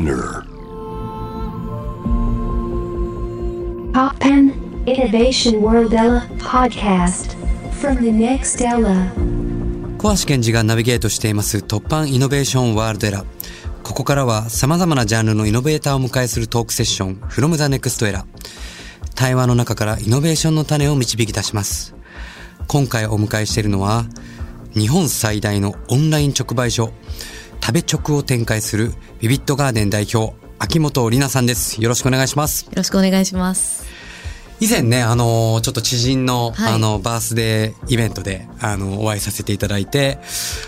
Spinner. Poppen Innovation World Ella podcast from the next Ella. 小橋健二がナビゲートしています突破イノベーションワールドエラここからは様々なジャンルのイノベーターをお迎えするトークセッション from the next era 対話の中からイノベーションの種を導き出します。今回お迎えしているのは日本最大のオンライン直売所食べ直を展開するビビットガーデン代表秋元里奈さんですよろしくお願いしますよろしくお願いします。以前ね、あのーちょっと知人の、はいあの、バースデーイベントで、あの、お会いさせていただいて、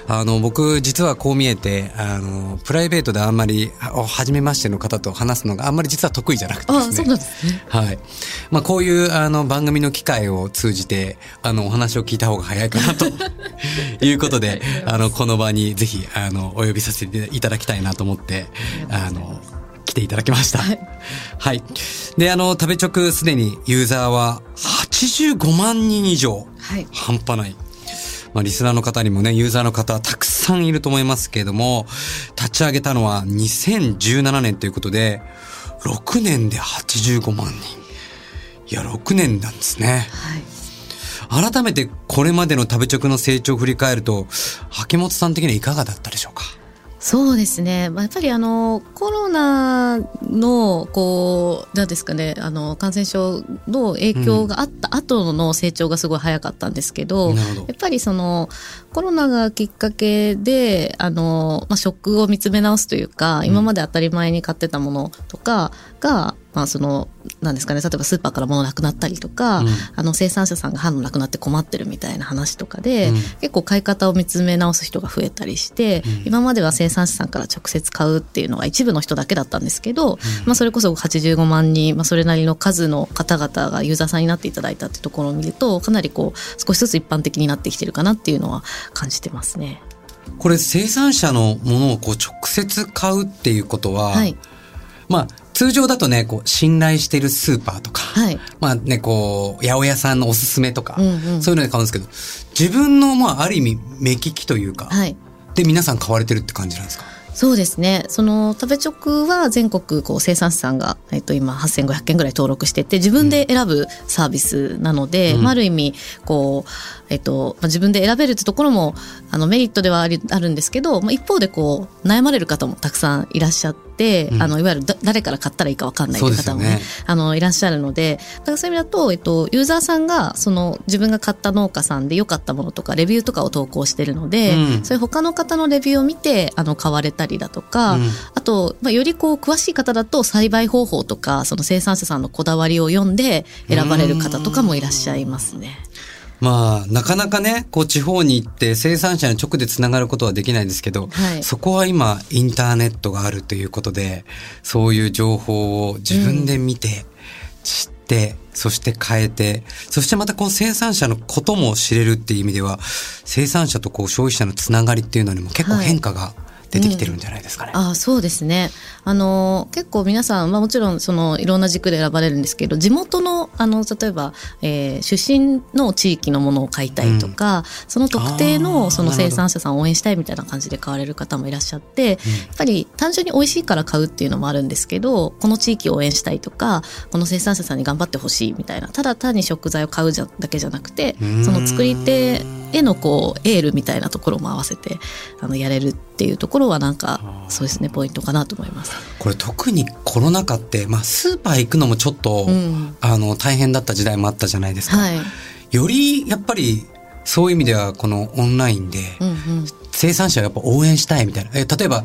あの、僕、実はこう見えて、あの、プライベートであんまり、あお初めましての方と話すのがあんまり実は得意じゃなくてですね。あそうなんですね。はい。まあ、こういう、あの、番組の機会を通じて、あの、お話を聞いた方が早いかな、と いうことで、あの、この場にぜひ、あの、お呼びさせていただきたいなと思って、あの、来ていただきました。はい。で、あの、食べ直すでにユーザーは85万人以上。はい半端ない。まあ、リスナーの方にもね、ユーザーの方たくさんいると思いますけれども、立ち上げたのは2017年ということで、6年で85万人。いや、6年なんですね。はい。改めてこれまでの食べ直の成長を振り返ると、秋元さん的にはいかがだったでしょうか？そうですね。まあ、やっぱりあの、コロナの、こう、なんですかね、あの、感染症の影響があった後の成長がすごい早かったんですけど、なるほどやっぱりその、コロナがきっかけで、あの、まあ、食を見つめ直すというか、今まで当たり前に買ってたものとかが、まあ、その、なんですかね、例えばスーパーから物なくなったりとか、うんあの、生産者さんが販路なくなって困ってるみたいな話とかで、うん結構買い方を見つめ直す人が増えたりして、今までは生産者さんから直接買うっていうのが一部の人だけだったんですけど、まあそれこそ85万人、まあそれなりの数の方々がユーザーさんになっていただいたってところを見ると、かなりこう少しずつ一般的になってきてるかなっていうのは感じてますね。これ生産者のものをこう直接買うっていうことは、はい。まあ通常だとね、こう信頼しているスーパーとか、はい。まあね、こう、八百屋さんのおすすめとか、うんうんそういうので買うんですけど、自分のまあある意味目利きというか、はい。で皆さん買われてるって感じなんですか？そうですね。その食べ直は全国こう生産者さんが、えっと、今8500件ぐらい登録してて自分で選ぶサービスなので、うんまあ、ある意味こう、えっとまあ、自分で選べるってところもあのメリットではありあるんですけど、まあ、一方でこう悩まれる方もたくさんいらっしゃって、うん。あのいわゆるだ誰から買ったらいいか分かんないっていう方もねねあのいらっしゃるのでだからそういう意味だと、えっと、ユーザーさんがその自分が買った農家さんで良かったものとかレビューとかを投稿してるので、うん。そういう他の方のレビューを見てあの買われたりだとか、うん。あと、まあ、よりこう詳しい方だと栽培方法とかその生産者さんのこだわりを読んで選ばれる方とかもいらっしゃいますね。まあ、なかなかね、こう地方に行って生産者に直でつながることはできないですけど、はい。そこは今インターネットがあるということで、そういう情報を自分で見て、知って、そして変えて、そしてまたこう生産者のことも知れるっていう意味では、生産者とこう消費者のつながりっていうのにも結構変化が出てきてるんじゃないですかね。あそうですね。あの、結構皆さん、まあもちろんそのいろんな軸で選ばれるんですけど、地元の、あの、例えば、えー出身の地域のものを買いたいとか、その特定のその生産者さんを応援したいみたいな感じで買われる方もいらっしゃって、やっぱり単純に美味しいから買うっていうのもあるんですけど、この地域を応援したいとか、この生産者さんに頑張ってほしいみたいな、ただ単に食材を買うじゃだけじゃなくてその作り手へのこう、エールみたいなところも合わせて、あの、やれるっていうところはなんか、そうですね、ポイントかなと思います。これ特にコロナ禍って、まあスーパー行くのもちょっと、うんあの大変だった時代もあったじゃないですか。はい。よりやっぱりそういう意味ではこのオンラインでうんうん。生産者をやっぱ応援したいみたいな。え例えば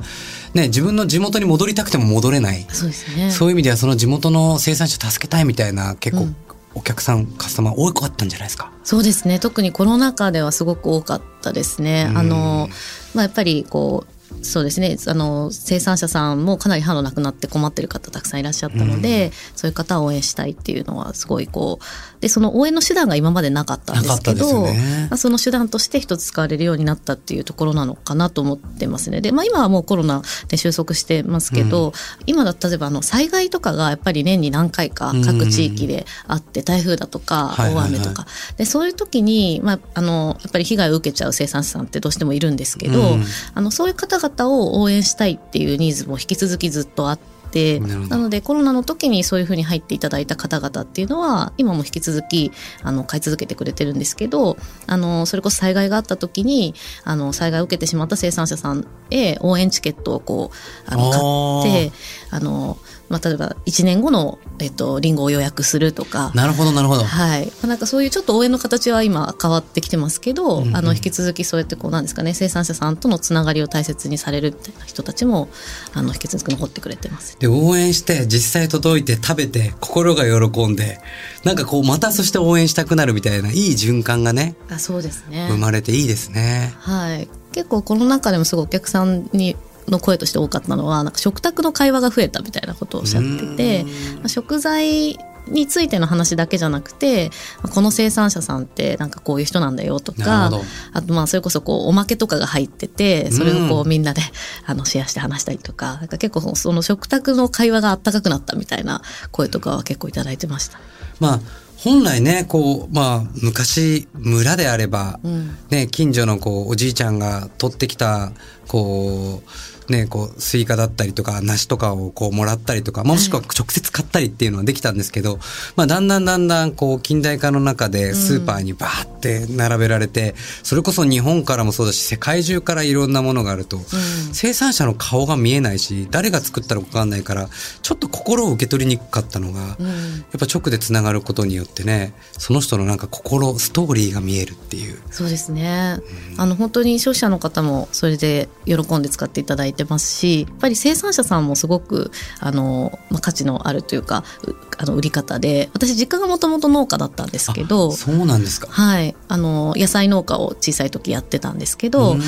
ね、自分の地元に戻りたくても戻れない。そうですね。そういう意味ではその地元の生産者助けたいみたいな結構うんお客さん、カスタマー多かったんじゃないですか？そうですね。特にコロナ禍ではすごく多かったですね。うんあの、まあ、やっぱりこう、そうですねあの生産者さんもかなり販路なくなって困ってる方たくさんいらっしゃったので、そういう方を応援したいっていうのはすごいこうでその応援の手段が今までなかったんですけどね。まあ、その手段として一つ使われるようになったっていうところなのかなと思ってますね。で、まあ、今はもうコロナで収束してますけど、今だ例えばあの災害とかがやっぱり年に何回か各地域であって、台風だとか大雨とか、でそういう時に、まあ、あのやっぱり被害を受けちゃう生産者さんってどうしてもいるんですけど、うん。あのそういう方方々を応援したいっていうニーズも引き続きずっとあって。なるほど。なのでコロナの時にそういうふうに入っていただいた方々っていうのは今も引き続きあの買い続けてくれてるんですけどあのそれこそ災害があった時にあの災害を受けてしまった生産者さんへ応援チケットをこうあの買ってあの、まあ、例えば1年後の、えっと、リンゴを予約するとかなるほどなるほど。はい、まあなんかそういうちょっと応援の形は今変わってきてますけど、うんうんあの引き続きそうやってこうなんですかね生産者さんとのつながりを大切にされるみたいな人たちもあの引き続き残ってくれてます。で、応援して、実際届いて食べて、心が喜んで、なんかこう、またそして応援したくなるみたいな、いい循環がね、あそうですね生まれていいですね。はい、結構この中でもすごいお客さんにの声として多かったのはなんか食卓の会話が増えたみたいなことをおっしゃっててまあ食材についての話だけじゃなくてまあこの生産者さんってなんかこういう人なんだよとなかあとまあそれこそこうおまけとかが入っててそれをこううみんなで あのシェアして話したりとかなんか結構その食卓の会話があったかくなったみたいな声とかは結構いただいてました。まあ、本来ね、こう、まあ、昔、村であれば、うん。ね、近所のこう、おじいちゃんが取ってきた、こう、ね、こう、スイカだったりとか、梨とかをこう、もらったりとか、もしくは直接買ったりっていうのはできたんですけど、まあ、だんだんだんだん、こう、近代化の中で、スーパーにバーって並べられて、それこそ日本からもそうだし、世界中からいろんなものがあると、生産者の顔が見えないし、誰が作ったのかわかんないから、ちょっと心を受け取りにくかったのが、うん。やっぱ直でつながることによってねその人のなんか心ストーリーが見えるっていう。そうですね。あの本当に消費者の方もそれで喜んで使っていただいてますし、やっぱり生産者さんもすごくあの、まあ、価値のあるというか、うあの売り方で、私実家がもともと農家だったんですけど、そうなんですか。はい、あの野菜農家を小さい時やってたんですけど、うん。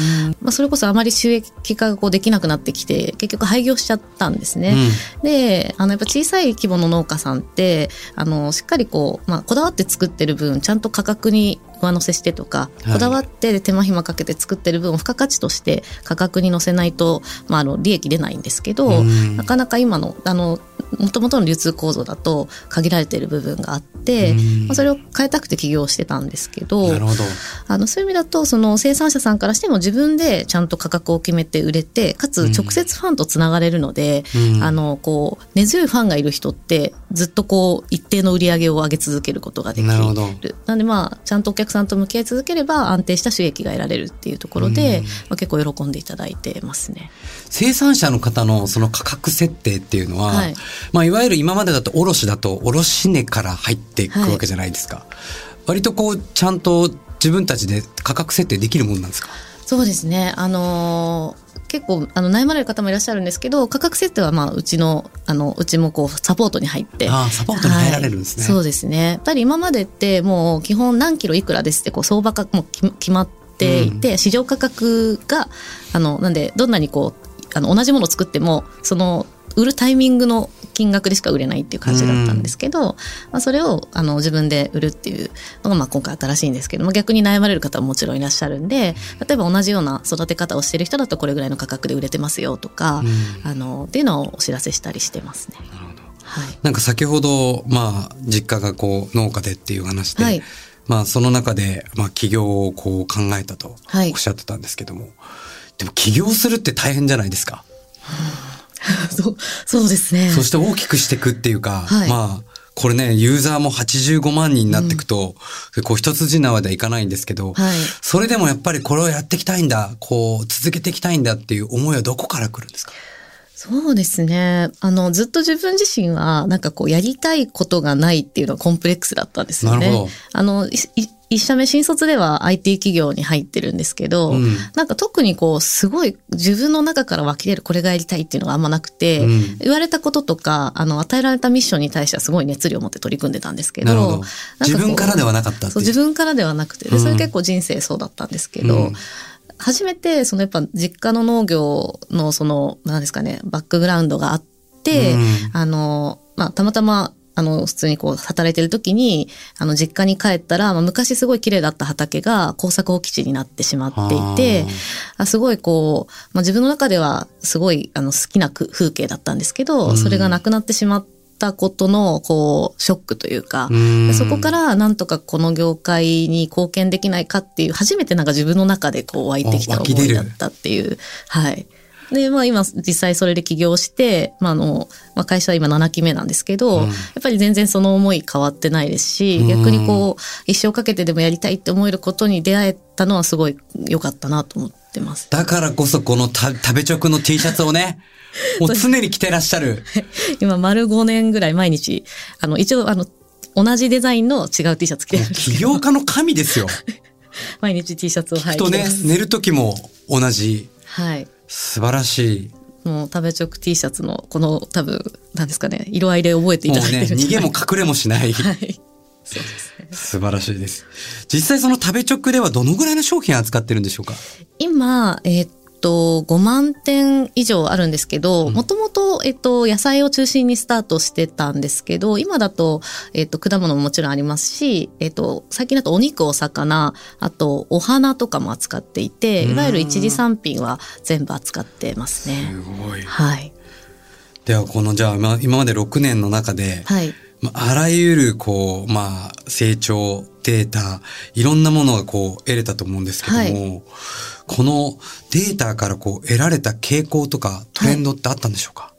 まあ、それこそあまり収益化がこうできなくなってきて結局廃業しちゃったんですね。であのやっぱ小さい規模の農家さんってあのしっかりこう、まあ、こだわって作ってる分ちゃんと価格に上乗せしてとか、はい。こだわって手間暇かけて作ってる分を付加価値として価格に乗せないと、まあ、あの利益出ないんですけど、うん。なかなか今のあの元々の流通構造だと限られている部分があって、うん。まあ、それを変えたくて起業してたんですけどなるほど。あのそういう意味だとその生産者さんからしても自分でちゃんと価格を決めて売れてかつ直接ファンとつながれるので、うん。あのこう根強いファンがいる人ってずっとこう一定の売り上げを上げ続けることができる。なるほど。なんでまあちゃんとお客さんと向き合い続ければ安定した収益が得られるっていうところで、うん。まあ、結構喜んでいただいてますね。生産者の方のその価格設定っていうのは、はい。いまあ、いわゆる今までだと卸だと卸値から入っていくはいわけじゃないですか、割とこうちゃんと自分たちで価格設定できるもんなんですか？そうですね。あのー結構あの悩まれる方もいらっしゃるんですけど価格設定はまあうちのあのうちもこうサポートに入って。ああサポートに入られるんですね。はい。そうですね。やっぱり今までってもう基本何キロいくらですってこう相場がもう決決まっていて、市場価格があのなんでどんなにこうあの同じものを作ってもその売るタイミングの金額でしか売れないっていう感じだったんですけど、まあ、それをあの自分で売るっていうのがまあ今回新しいんですけども逆に悩まれる方ももちろんいらっしゃるんで例えば同じような育て方をしてる人だとこれぐらいの価格で売れてますよとか、あのっていうのをお知らせしたりしてますね。はい。なんか先ほど、まあ、実家がこう農家でっていう話で、はい。まあその中で、まあ起業をこう考えたとはい。おっしゃってたんですけども、でも起業するって大変じゃないですか。そうそうですね。そして大きくしていくっていうか、はいまあ、これね、ユーザーも85万人になっていくと、こう一筋縄ではいかないんですけど、はいそれでもやっぱりこれをやっていきたいんだ、こう続けていきたいんだっていう思いはどこから来るんですか？そうですね。あの、ずっと自分自身は、なんかこう、やりたいことがないっていうのがコンプレックスだったんですよね。あの、一社目新卒では IT 企業に入ってるんですけど、うん。なんか特にこう、すごい自分の中から湧き出るこれがやりたいっていうのがあんまなくて、うん。言われたこととか、あの、与えられたミッションに対してはすごい熱量を持って取り組んでたんですけど、ど。自分からではなかったそう、自分からではなくて、でそれ結構人生そうだったんですけど、うん。初めて、そのやっぱ実家の農業のその、なんですかね、バックグラウンドがあって、うん。あの、まあ、たまたま、あの、普通にこう、働いてる時に、あの、実家に帰ったら、まあ、昔すごい綺麗だった畑が工作放棄地になってしまっていて、あすごいこう、まあ、自分の中ではすごい、あの、好きなく風景だったんですけど、うん。それがなくなってしまったことの、こう、ショックというか、うそこからなんとかこの業界に貢献できないかっていう、初めてなんか自分の中でこう湧いてきた思いだったっていう、はい。で、まあ今実際それで起業して、まああの、まあ会社は今7期目なんですけど、うんやっぱり全然その思い変わってないですし、うん逆にこう、一生かけてでもやりたいって思えることに出会えたのはすごい良かったなと思ってます。だからこそこのた食べ直の T シャツをね、もう常に着てらっしゃる。今丸5年ぐらい毎日、あの、一応あの、同じデザインの違う T シャツ着てるんです起業家の神ですよ。毎日 T シャツをはいてます、寝る時も同じ。はい。素晴らしもう食べ直 T シャツのこの多分、なんですかね、色合いで覚えてい。いただいてもうね、るんじゃない逃げも隠れもしない。はい。そうですね。素晴らしいです。実際その食べ直ではどのぐらいの商品扱ってるんでしょうか？今、えーっと、5万点以上あるんですけど、もともと、えっと、野菜を中心にスタートしてたんですけど、今だと、えっと、果物ももちろんありますし、えっと、最近だとお肉、お魚、あと、お花とかも扱っていて、いわゆる一次産品は全部扱ってますね。ごい。はい。ではこのじゃあ今今まで6年の中で、はい。まああらゆるこう、まあ成長、データ、いろんなものがこう得れたと思うんですけども、はいこのデータからこう得られた傾向とかトレンドってあったんでしょうか、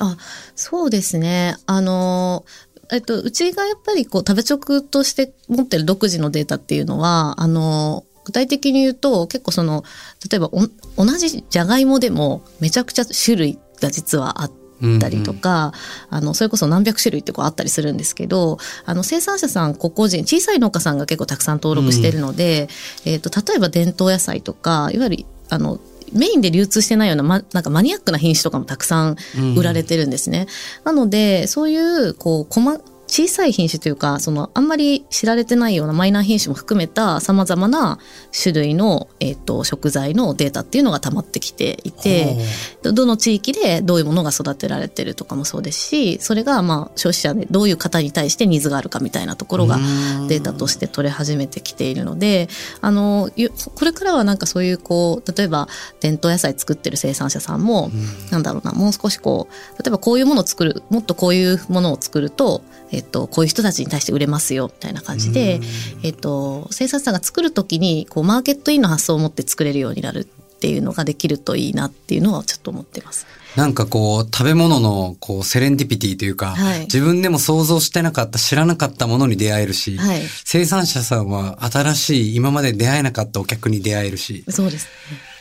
あ、そうですね。あの、えっと、うちがやっぱりこう食べ直として持ってる独自のデータっていうのは、あの、具体的に言うと結構その、例えばお同じじゃがいもでもめちゃくちゃ種類が実はあったりとか、あの、それこそ何百種類ってこうあったりするんですけど、あの、生産者さん、個々人、小さい農家さんが結構たくさん登録しているので、えっと、例えば伝統野菜とか、いわゆる、あの、メインで流通してないような、ま、なんかマニアックな品種とかもたくさん売られてるんですね。なので、そういう、こう、細、小さい品種というか、その、あんまり知られてないようなマイナー品種も含めた様々な種類の、えっ、と、食材のデータっていうのが溜まってきていて、どどの地域でどういうものが育てられてるとかもそうですし、それがまあ消費者でどういう方に対してニーズがあるかみたいなところがうん。データとして取れ始めてきているので、あの、ゆこれからはなんかそういうこう、例えば伝統野菜作ってる生産者さんも、なんだろうな、もう少しこう、例えばこういうものを作る、もっとこういうものを作ると、えっと、こういう人たちに対して売れますよ、みたいな感じで、えっと、生産者が作るときに、こう、マーケットインの発想を持って作れるようになるっていうのができるといいなっていうのはちょっと思ってます。なんかこう、食べ物のこう、セレンディピティというか、はい自分でも想像してなかった、知らなかったものに出会えるし、はい生産者さんは新しい、今まで出会えなかったお客に出会えるし、そうですね。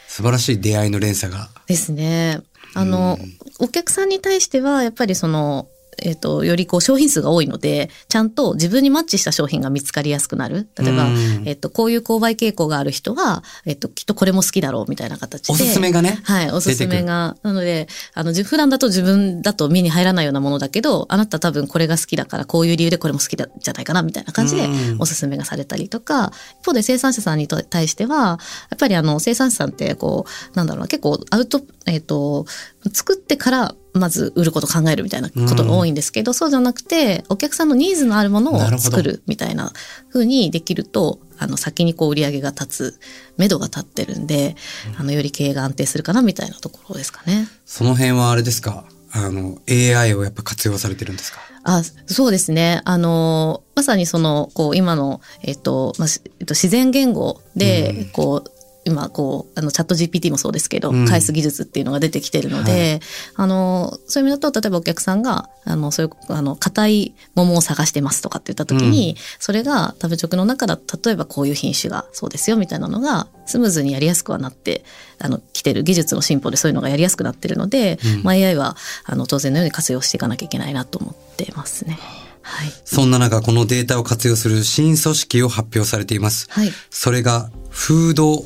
素晴らしい出会いの連鎖が。ですね。あの、お客さんに対しては、やっぱりその、えっ、と、よりこう商品数が多いので、ちゃんと自分にマッチした商品が見つかりやすくなる。例えばうん、えっ、と、こういう購買傾向がある人は、えっ、と、きっとこれも好きだろうみたいな形で。おすすめがねはい、おすすめが。なので、あの、じ普段だと自分だと目に入らないようなものだけど、あなた多分これが好きだから、こういう理由でこれも好きだじゃないかな、みたいな感じでうんおすすめがされたりとか、一方で生産者さんに対しては、やっぱりあの、生産者さんって、こう、なんだろうな、結構アウト、えっ、と、作ってから、まず売ること考えるみたいなことが多いんですけど、そうじゃなくて、お客さんのニーズのあるものを作るみたいな風にできると、あの、先にこう売り上げが立つ、目処が立ってるんで、あの、より経営が安定するかなみたいなところですかね。その辺はあれですか？あの、AI をやっぱ活用されてるんですか？あ、そうですね。あの、まさにその、こう、今の、えっと、まあ、しえっと、自然言語で、こう、今、こう、あの、チャット GPT もそうですけど、うん返す技術っていうのが出てきてるので、あの、そういう意味だと、例えばお客さんが、あの、そういう、あの、硬い桃を探してますとかって言った時に、それが食べ直の中だ例えばこういう品種がそうですよみたいなのが、スムーズにやりやすくはなって、あの、来てる技術の進歩でそういうのがやりやすくなってるので、まあ、AI は、あの、当然のように活用していかなきゃいけないなと思ってますね。はい。そんな中、このデータを活用する新組織を発表されています。はい。それが、フード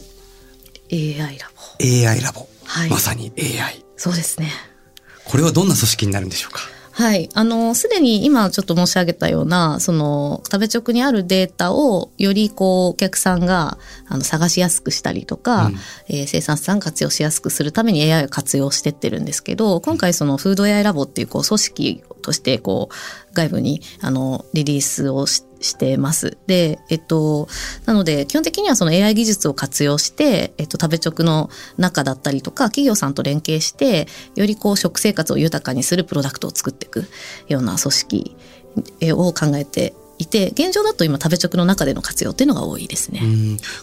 AI ラボ。AI ラボ。はいまさに AI。そうですね。これはどんな組織になるんでしょうか？はい。あの、すでに今ちょっと申し上げたような、その、食べ直にあるデータを、よりこう、お客さんが、あの、探しやすくしたりとか、うんえー生産者さんが活用しやすくするために AI を活用してってるんですけど、今回その、フード AI ラボっていう、こう、組織として、こう、外部に、あの、リリースをししてます。で、えっと、なので、基本的にはその AI 技術を活用して、えっと、食べ直の中だったりとか、企業さんと連携して、よりこう、食生活を豊かにするプロダクトを作っていくような組織を考えていて、現状だと今、食べ直の中での活用っていうのが多いですね。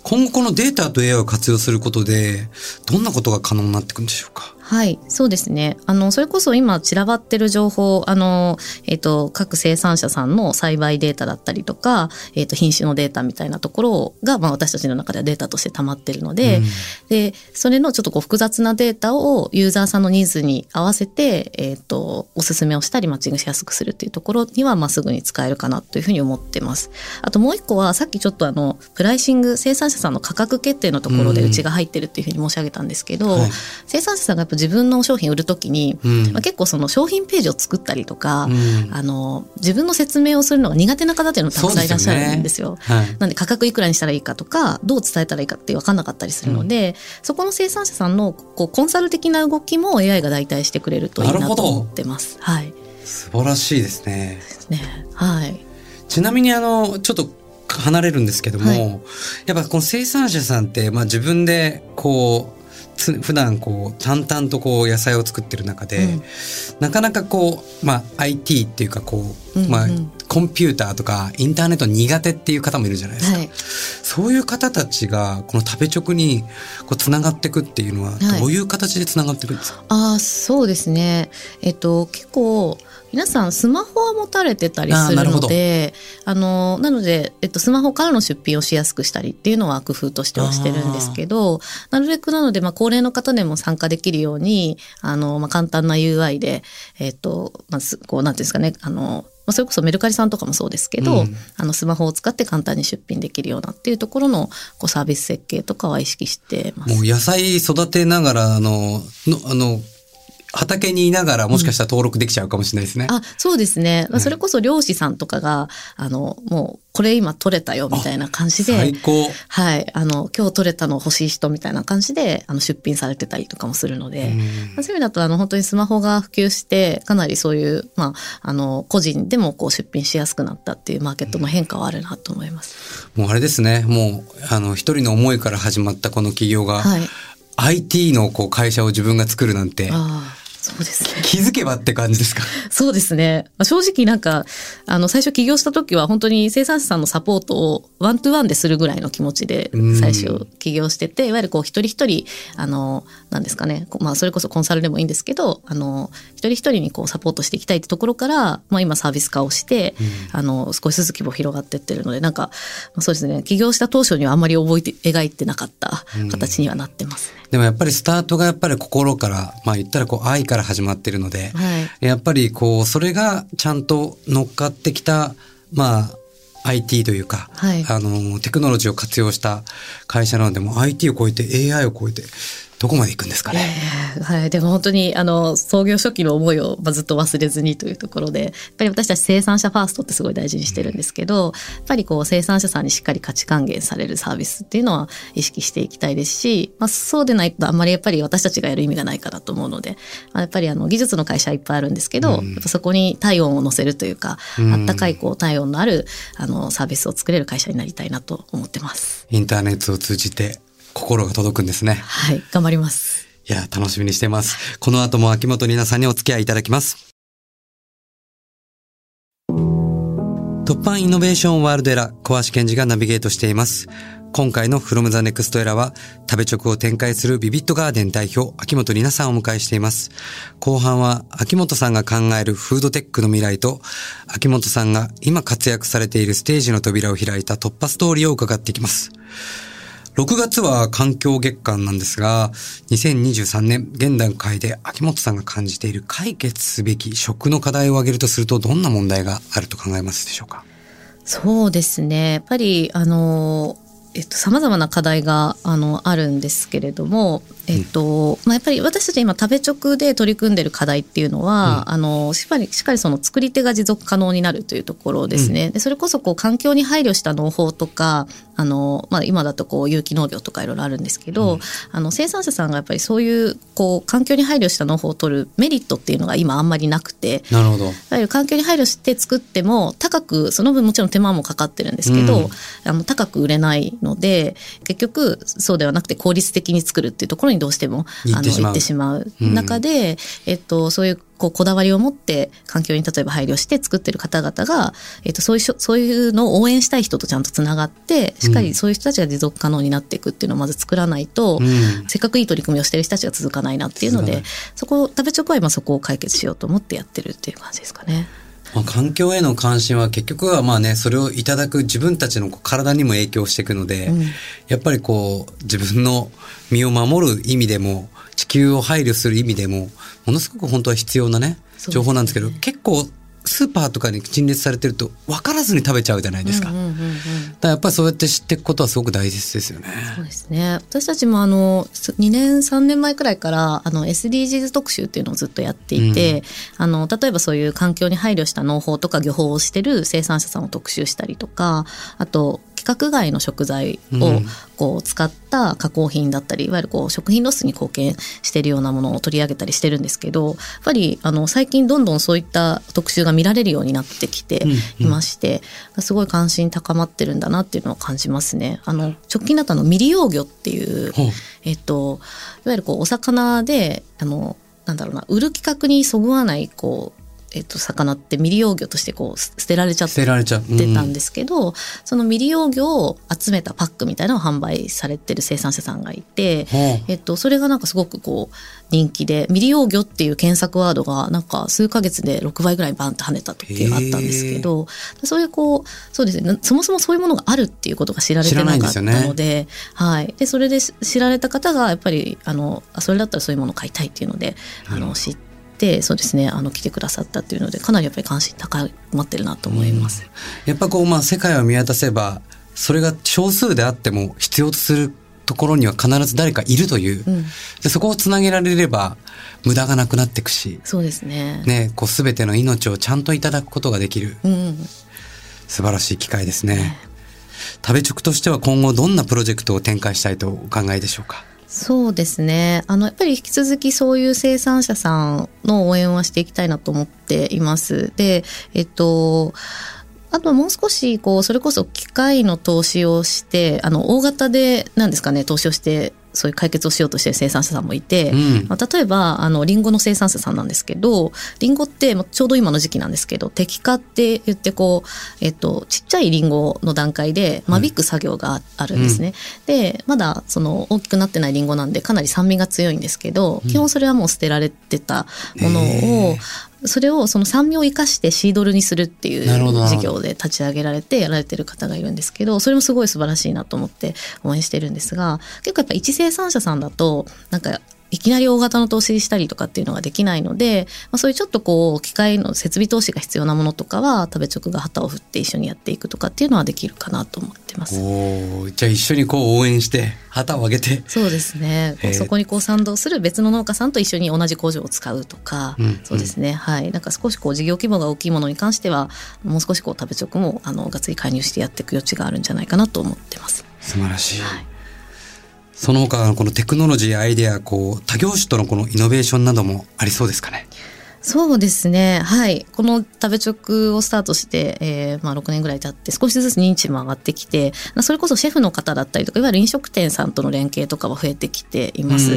今後このデータと AI を活用することで、どんなことが可能になっていくんでしょうか？はい、そうですね。あの、それこそ今散らばってる情報、あの、えっ、と、各生産者さんの栽培データだったりとか、えっ、と、品種のデータみたいなところが、まあ私たちの中ではデータとして溜まってるので、うんで、それのちょっとこう複雑なデータをユーザーさんのニーズに合わせて、えっ、と、おすすめをしたりマッチングしやすくするっていうところには、まあすぐに使えるかなというふうに思ってます。あともう一個は、さっきちょっとあの、プライシング、生産者さんの価格決定のところでうちが入ってるっていうふうに申し上げたんですけど、はい生産者さんがやっぱ自分の商品売るときに、うんまあ、結構その商品ページを作ったりとか、うんあの、自分の説明をするのが苦手な方っていうのもたくさんいらっしゃるんですよ。はい。なんで価格いくらにしたらいいかとか、どう伝えたらいいかって分かんなかったりするので、そこの生産者さんのこうコンサル的な動きも AI が代替してくれるといいなと思ってます。はい。素晴らしいですね。ね。はい。ちなみにあの、ちょっと離れるんですけども、はいやっぱこの生産者さんって、まあ自分でこう、つ普段こう淡々とこう野菜を作ってる中で、うんなかなかこう、まあ IT っていうかこう、うんうんまあコンピューターとかインターネット苦手っていう方もいるじゃないですか。はい。そういう方たちがこの食べ直にこうつながっていくっていうのははいどういう形でつながっていくんですか、ああ、そうですね。えっと、結構、皆さんスマホは持たれてたりするので、あの、なので、えっと、スマホからの出品をしやすくしたりっていうのは工夫としてはしてるんですけど、なるべくなので、まあ、高齢の方でも参加できるように、あの、まあ、簡単な UI で、えっと、まあ、すこう、なんていうんですかね、あの、まあそれこそメルカリさんとかもそうですけど、うん。あのスマホを使って簡単に出品できるようなっていうところのこうサービス設計とかは意識してます。もう野菜育てながらあののあの畑にいながらもしかしたら登録できちゃうかもしれないですね。あ、そうですね。まあねそれこそ漁師さんとかが、あの、もう、これ今取れたよ、みたいな感じで、最高。はい、あの、今日取れたの欲しい人みたいな感じで、あの、出品されてたりとかもするので、うんまあそういう意味だと、あの、本当にスマホが普及して、かなりそういう、まあ、あの、個人でもこう出品しやすくなったっていうマーケットの変化はあるなと思います。もうあれですね。もうあの一人の思いから始まったこの企業が、はい。IT のこう会社を自分が作るなんてああ、そうですね。気づけばって感じですか？そうですね。まあ正直なんか、あの、最初起業した時は本当に生産者さんのサポートをワントゥワンでするぐらいの気持ちでうん最初起業してて、いわゆるこう一人一人、あの、なんですかね、こまあそれこそコンサルでもいいんですけど、あの、一人一人にこうサポートしていきたいってところから、まあ今サービス化をして、あの、少しずつ規模広がってってるので、なんか、まあそうですね、起業した当初にはあんまり覚えて、描いてなかった形にはなってますね。でもやっぱりスタートがやっぱり心から、まあ言ったらこう愛から始まってるので、はい。やっぱりこう、それがちゃんと乗っかってきた、まあ、IT というか、はい。あの、テクノロジーを活用した会社なので、もう IT を超えて AI を超えて、どこまで行くんですかね。ええはい。でも本当に、あの、創業初期の思いを、まあ、ずっと忘れずにというところで、やっぱり私たち生産者ファーストってすごい大事にしてるんですけど、やっぱりこう、生産者さんにしっかり価値還元されるサービスっていうのは意識していきたいですし、まあ、そうでないとあんまりやっぱり私たちがやる意味がないかなと思うので、まあ、やっぱりあの、技術の会社はいっぱいあるんですけど、やっぱそこに体温を乗せるというか、うんあったかいこう、体温のある、あの、サービスを作れる会社になりたいなと思ってます。インターネットを通じて心が届くんですね。はい。頑張ります。いや、楽しみにしています。この後も秋元里奈さんにお付き合いいただきます。突破イノベーションワールドエラー、小橋健二がナビゲートしています。今回の From the Next Era は、食べ直を展開するビビットガーデン代表、秋元里奈さんをお迎えしています。後半は、秋元さんが考えるフードテックの未来と、秋元さんが今活躍されているステージの扉を開いた突破ストーリーを伺っていきます。6月は環境月間なんですが、2023年現段階で秋元さんが感じている解決すべき食の課題を挙げるとするとどんな問題があると考えますでしょうか？そうですね。やっぱり、あの、えっと、様々な課題が、あの、あるんですけれども、えっと、まあ、やっぱり私たち今食べ直で取り組んでる課題っていうのは、あの、しっかり、しっかりその作り手が持続可能になるというところですね。で、それこそこう環境に配慮した農法とか、あの、まあ、今だとこう有機農業とかいろいろあるんですけど、あの、生産者さんがやっぱりそういう、こう、環境に配慮した農法を取るメリットっていうのが今あんまりなくて、なるほど。環境に配慮して作っても高くその分もちろん手間もかかってるんですけど、うんあの高く売れないので結局そうではなくて効率的に作るっていうところにどうしてもあの行ってしまう。行ってしまううん。中で、えっと、そういうこうこだわりを持って環境に例えば配慮して作ってる方々が、えっと、そういうそういうのを応援したい人とちゃんとつながってしっかりそういう人たちが持続可能になっていくっていうのをまず作らないと、うん。せっかくいい取り組みをしてる人たちが続かないなっていうのでそこを食べチョコは今そこを解決しようと思ってやってるっていう感じですかね。まあ、環境への関心は結局はまあね、それをいただく自分たちの体にも影響していくので、うん。やっぱりこう、自分の身を守る意味でも、地球を配慮する意味でも、ものすごく本当は必要なね、そうですね情報なんですけど、結構スーパーとかに陳列されてると分からずに食べちゃうじゃないですか。うんうんうんうんだからやっぱりそうやって知っていくことはすごく大切ですよね。そうですね。私たちもあの、2年、3年前くらいから、あの、SDGs 特集っていうのをずっとやっていて、あの、例えばそういう環境に配慮した農法とか漁法をしてる生産者さんを特集したりとか、あと、規格外の食材をうん。こう使った加工品だったり、いわゆるこう食品ロスに貢献しているようなものを取り上げたりしてるんですけど、やっぱりあの最近どんどんそういった特集が見られるようになってきていまして、すごい関心高まってるんだなっていうのを感じますね。あの直近だとあの未利用魚っていう。えっと、いわゆるこうお魚であのなんだろうな売る規格にそぐわないこう、えっと、魚って未利用魚としてこうす捨てられちゃっ捨てたんですけど、その未利用魚を集めたパックみたいなのを販売されてる生産者さんがいて、えっと、それがなんかすごくこう人気で未利用魚っていう検索ワードがなんか数ヶ月で6倍ぐらいバンって跳ねた時があったんですけどそういうこうそうですねそもそもそういうものがあるっていうことが知られてなかったのではい、でそれでし知られた方がやっぱりあのあそれだったらそういうものを買いたいっていうのであの知ってそうですねあの来てくださったっていうのでかなりやっぱり関心高まってるなと思います。やっぱこうまあ世界を見渡せばそれが少数であっても必要とするところには必ず誰かいるという、うん。でそこをつなげられれば無駄がなくなっていくし、そうですね。ね、こう全ての命をちゃんといただくことができる。うん、素晴らしい機会ですね。食べ直としては今後どんなプロジェクトを展開したいとお考えでしょうか？そうですね。あの、やっぱり引き続きそういう生産者さんの応援はしていきたいなと思っています。で、えっと、あとはもう少し、こう、それこそ機械の投資をして、あの、大型で、何ですかね、投資をして、そういう解決をしようとしている生産者さんもいて、うん。まあ、例えば、あの、リンゴの生産者さんなんですけど、リンゴって、まあちょうど今の時期なんですけど、摘果って言って、こう、えっと、ちっちゃいリンゴの段階で間引く作業がああるんですね。で、まだ、その、大きくなってないリンゴなんで、かなり酸味が強いんですけど、基本それはもう捨てられてたものを、それをその酸味を生かしてシードルにするっていう事業で立ち上げられてやられてる方がいるんですけどそれもすごい素晴らしいなと思って応援してるんですが結構やっぱ一生産者さんだとなんかいきなり大型の投資したりとかっていうのができないので、まあ、そういうちょっとこう機械の設備投資が必要なものとかは食べ直が旗を振って一緒にやっていくとかっていうのはできるかなと思ってます。おーじゃあ一緒にこう応援して旗を上げて。そうですね、えー。そこにこう賛同する別の農家さんと一緒に同じ工場を使うとか、うんそうですね。はい。なんか少しこう事業規模が大きいものに関してはもう少しこう食べ直もあのがっつり介入してやっていく余地があるんじゃないかなと思ってます。素晴らしい、はいその他のこのテクノロジーアイデアこう他業種とのこのイノベーションなどもありそうですかね。そうですね。はい。この食べ直をスタートして、えーまあ6年ぐらい経って少しずつ認知も上がってきて、それこそシェフの方だったりとか、いわゆる飲食店さんとの連携とかは増えてきています。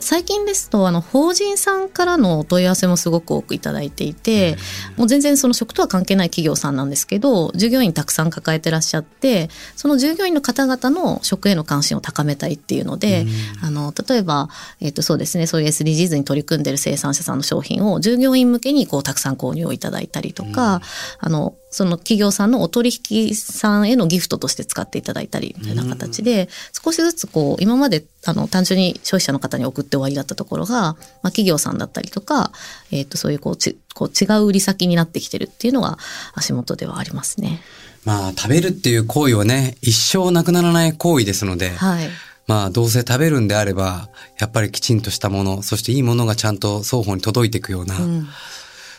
最近ですと、あの、法人さんからのお問い合わせもすごく多くいただいていて、もう全然その食とは関係ない企業さんなんですけど、従業員たくさん抱えてらっしゃって、その従業員の方々の食への関心を高めたいっていうので、あの、例えば、えっ、と、そうですね、そういう SDGs に取り組んでる生産者さんの商品を従業員向けにこうたくさん購入をいただいたりとか、あの、その企業さんのお取引さんへのギフトとして使っていただいたりみたいな形で、少しずつこう、今まであの単純に消費者の方に送って終わりだったところが、まあ、企業さんだったりとか、えっ、と、そういうこうちこう違う売り先になってきてるっていうのが足元ではありますね。まあ食べるっていう行為はね一生なくならない行為ですので、はい。まあどうせ食べるんであればやっぱりきちんとしたものそしていいものがちゃんと双方に届いていくような、うん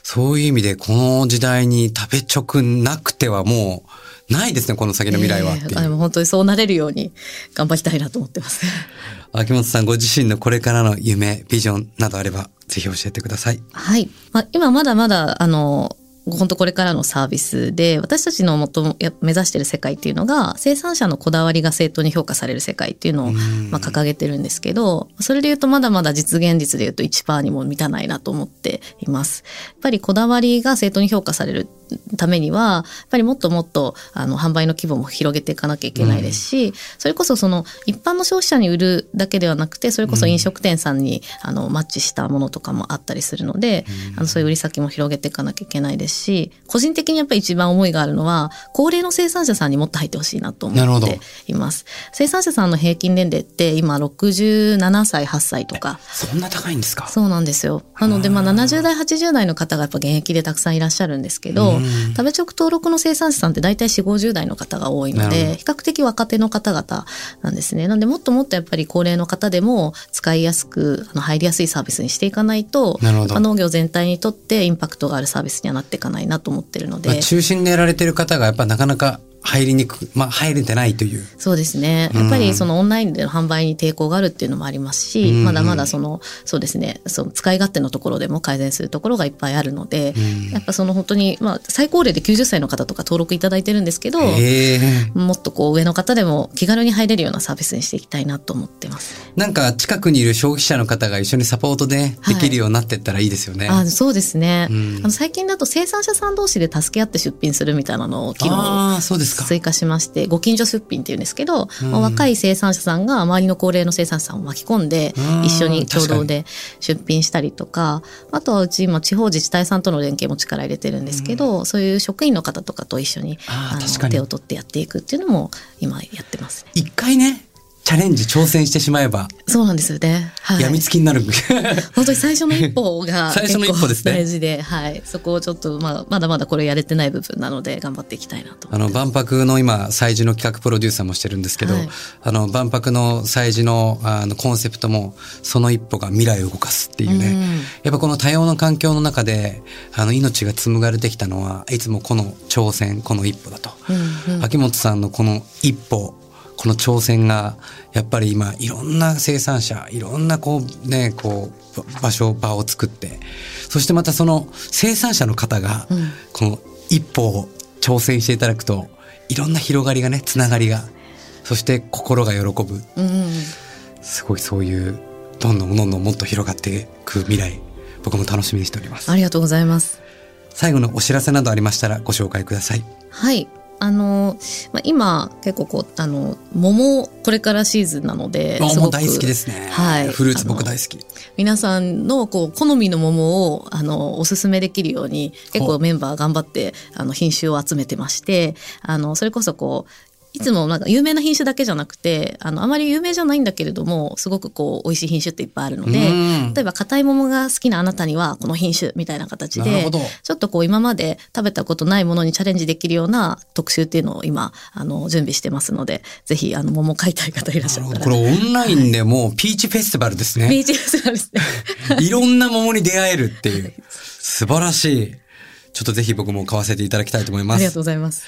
そういう意味でこの時代に食べ直なくてはもうないですねこの先の未来はえーあでも本当にそうなれるように頑張りたいなと思ってます。秋元さんご自身のこれからの夢ビジョンなどあればぜひ教えてくださいはい。まあ、今まだまだ、あの、本当これからのサービスで私たちのも目指してる世界っていうのが生産者のこだわりが正当に評価される世界っていうのを、まあ、掲げてるんですけどそれで言うとまだまだ実現率で言うと1%にも満たないなと思っています。やっぱりこだわりが正当に評価されるためにはやっぱりもっともっとあの販売の規模も広げていかなきゃいけないですし、それこそその一般の消費者に売るだけではなくてそれこそ飲食店さんに、あのマッチしたものとかもあったりするので、あのそういう売り先も広げていかなきゃいけないですし個人的にやっぱり一番思いがあるのは高齢の生産者さんにもっと入ってほしいなと思っています。生産者さんの平均年齢って今67歳8歳とか。そんな高いんですか？そうなんですよ。なので、まあ、70代、80代の方がやっぱ現役でたくさんいらっしゃるんですけど、食べ直登録の生産者さんって大体4、50代の方が多いので、比較的若手の方々なんですね。なんで、もっともっとやっぱり高齢の方でも使いやすく、あの入りやすいサービスにしていかないと、農業全体にとってインパクトがあるサービスにはなっていかないなと思ってるので。まあ、中心でやられてる方がやっぱなかなか入りにくく、まあ入れてないという。そうですね。やっぱりそのオンラインでの販売に抵抗があるっていうのもありますし、うんまだまだその、そうですね、その使い勝手のところでも改善するところがいっぱいあるので、やっぱその本当に、まあ最高齢で90歳の方とか登録いただいてるんですけど。もっとこう上の方でも気軽に入れるようなサービスにしていきたいなと思ってます。なんか近くにいる消費者の方が一緒にサポートで、できるようになってったらいいですよね。あそうですね、うんあの最近だと生産者さん同士で助け合って出品するみたいなのを機能あーそうですか？追加しましてご近所出品っていうんですけど、うんまあ若い生産者さんが周りの高齢の生産者さんを巻き込んでうん一緒に共同で出品したりとかあとはうち今地方自治体さんとの連携も力入れてるんですけど、そういう職員の方とかと一緒にあの手を取ってやっていくっていうのも今やってますね。一回ね、チャレンジ挑戦してしまえば、そうなんですよね。はい。やみつきになる。本当に最初の一歩が 最初の一歩ですね大事で、はい。そこをちょっと、まあ、まだまだこれやれてない部分なので、頑張っていきたいなと。あの、万博の今、催事の企画プロデューサーもしてるんですけど、はいあの、万博の催事の、あの、コンセプトも、その一歩が未来を動かすっていうね。うんやっぱこの多様な環境の中で、あの、命が紡がれてきたのは、いつもこの挑戦、この一歩だと。うんうん秋元さんのこの一歩、この挑戦が、やっぱり今、いろんな生産者、いろんなこう、ね、こう、ば場所、場を作って、そしてまたその生産者の方がうん、この一歩を挑戦していただくと、いろんな広がりがね、つながりが、そして心が喜ぶ。すごいそういう、どんどんどんどんもっと広がっていく未来、僕も楽しみにしておりますあ。りがとうございます。最後のお知らせなどありましたらご紹介ください。はい。あの、まあ、今結構こう、あの、桃これからシーズンなので、すごくあもう大好きですね。はい。フルーツ僕大好き。皆さんのこう好みの桃をあのおすすめできるように結構メンバー頑張ってあの品種を集めてましてあのそれこそこういつもなんか有名な品種だけじゃなくてあのあまり有名じゃないんだけれどもすごくこう美味しい品種っていっぱいあるのでうん例えば硬い桃が好きなあなたにはこの品種みたいな形でちょっとこう今まで食べたことないものにチャレンジできるような特集っていうのを今あの準備してますのでぜひあの桃買いたい方いらっしゃったらこれオンラインでもうピーチフェスティバルですね。ビーチフェスティバルですね。いろんな桃に出会えるっていう。素晴らしい。ちょっとぜひ僕も買わせていただきたいと思いますありがとう。ございます。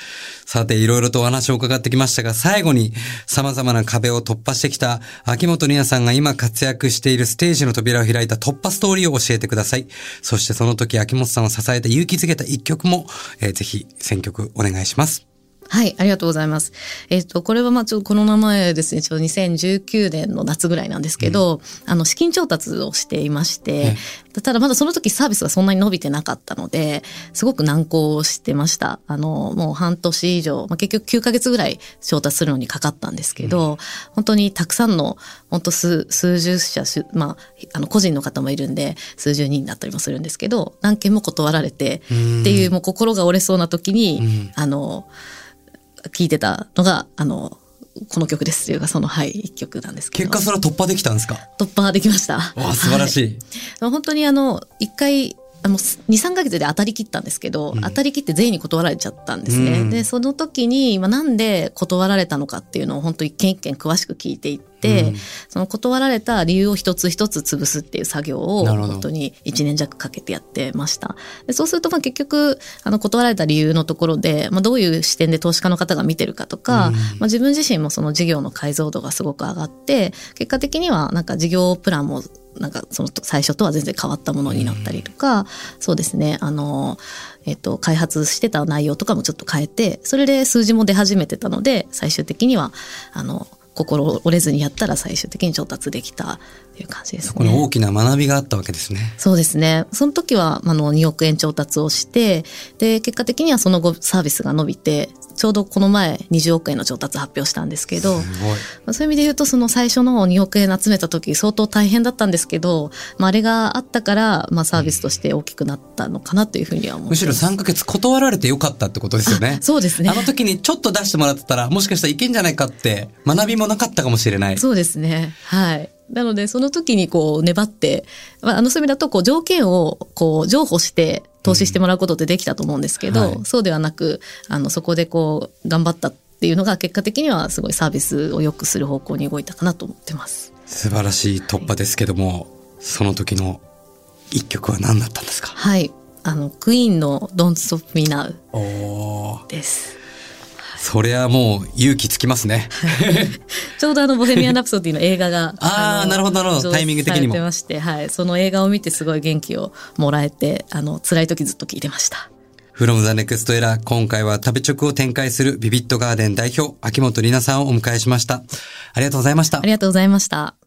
さて、いろいろとお話を伺ってきましたが、最後に様々な壁を突破してきた秋元里奈さんが今活躍しているステージの扉を開いた突破ストーリーを教えてください。そしてその時秋元さんを支えた勇気づけた一曲も、えーぜひ選曲お願いします。はい、ありがとうございます。えっ、と、これはまあちょっとこの名前ですね、ちょうど2019年の夏ぐらいなんですけど、あの、資金調達をしていまして、ただまだその時サービスがそんなに伸びてなかったので、すごく難航してました。あの、もう半年以上、まあ、結局9ヶ月ぐらい調達するのにかかったんですけど、本当にたくさんの、本当数、数十社、しまあ、あの、個人の方もいるんで、数十人だったりもするんですけど、何件も断られて、っていう、もう心が折れそうな時に、あの、聞いてたのが、あの、この曲ですっていうか、その、はい、一曲なんですけど。結果それは突破できたんですか？突破できました。わあ、素晴らしい。はい本当にあの、一回、あの2、3ヶ月で当たり切ったんですけど、当たり切って全員に断られちゃったんですね。うんで、その時に、まあ、なんで断られたのかっていうのを本当一件一件詳しく聞いていって、うんその断られた理由を一つ一つ潰すっていう作業を本当に1年弱かけてやってました。でそうするとまあ結局あの断られた理由のところで、まあ、どういう視点で投資家の方が見てるかとか、うん。まあ、自分自身もその事業の解像度がすごく上がって結果的にはなんか事業プランもなんかその最初とは全然変わったものになったりとか、そうですね。あの、えっと、開発してた内容とかもちょっと変えてそれで数字も出始めてたので最終的にはあの心折れずにやったら最終的に調達できたっていう感じですね。この大きな学びがあったわけですね。そうですね。その時はあの2億円調達をしてで結果的にはその後サービスが伸びてちょうどこの前20億円の調達発表したんですけど、まあ、そういう意味で言うとその最初の2億円集めた時相当大変だったんですけど、まあ、あれがあったから、まあ、サービスとして大きくなったのかなというふうには思むしろ3ヶ月断られてよかったってことですよね。そうですね。あの時にちょっと出してもらってたらもしかしたらいけんじゃないかって学びもなかったかもしれない。そうですね。はい。なのでその時にこう粘って、まあ、あのそういう意味だとこう条件をこう譲歩して投資してもらうことってできたと思うんですけど、うんはい、そうではなくあのそこでこう頑張ったっていうのが結果的にはすごいサービスを良くする方向に動いたかなと思ってます。素晴らしい突破ですけども、はい、その時の一曲は何だったんですか？はいあのクイーンの「Don't Stop Me Now」です。それはもう勇気つきますね。ちょうどあのボヘミアン・ラプソディの映画がああなるほどなるほどタイミング的にも。まして、はい、その映画を見てすごい元気をもらえてあの辛い時ずっと聞いてました。from the next era 今回は食べ直を展開するビビットガーデン代表秋元里奈さんをお迎えしました。ありがとうございました。ありがとうございました。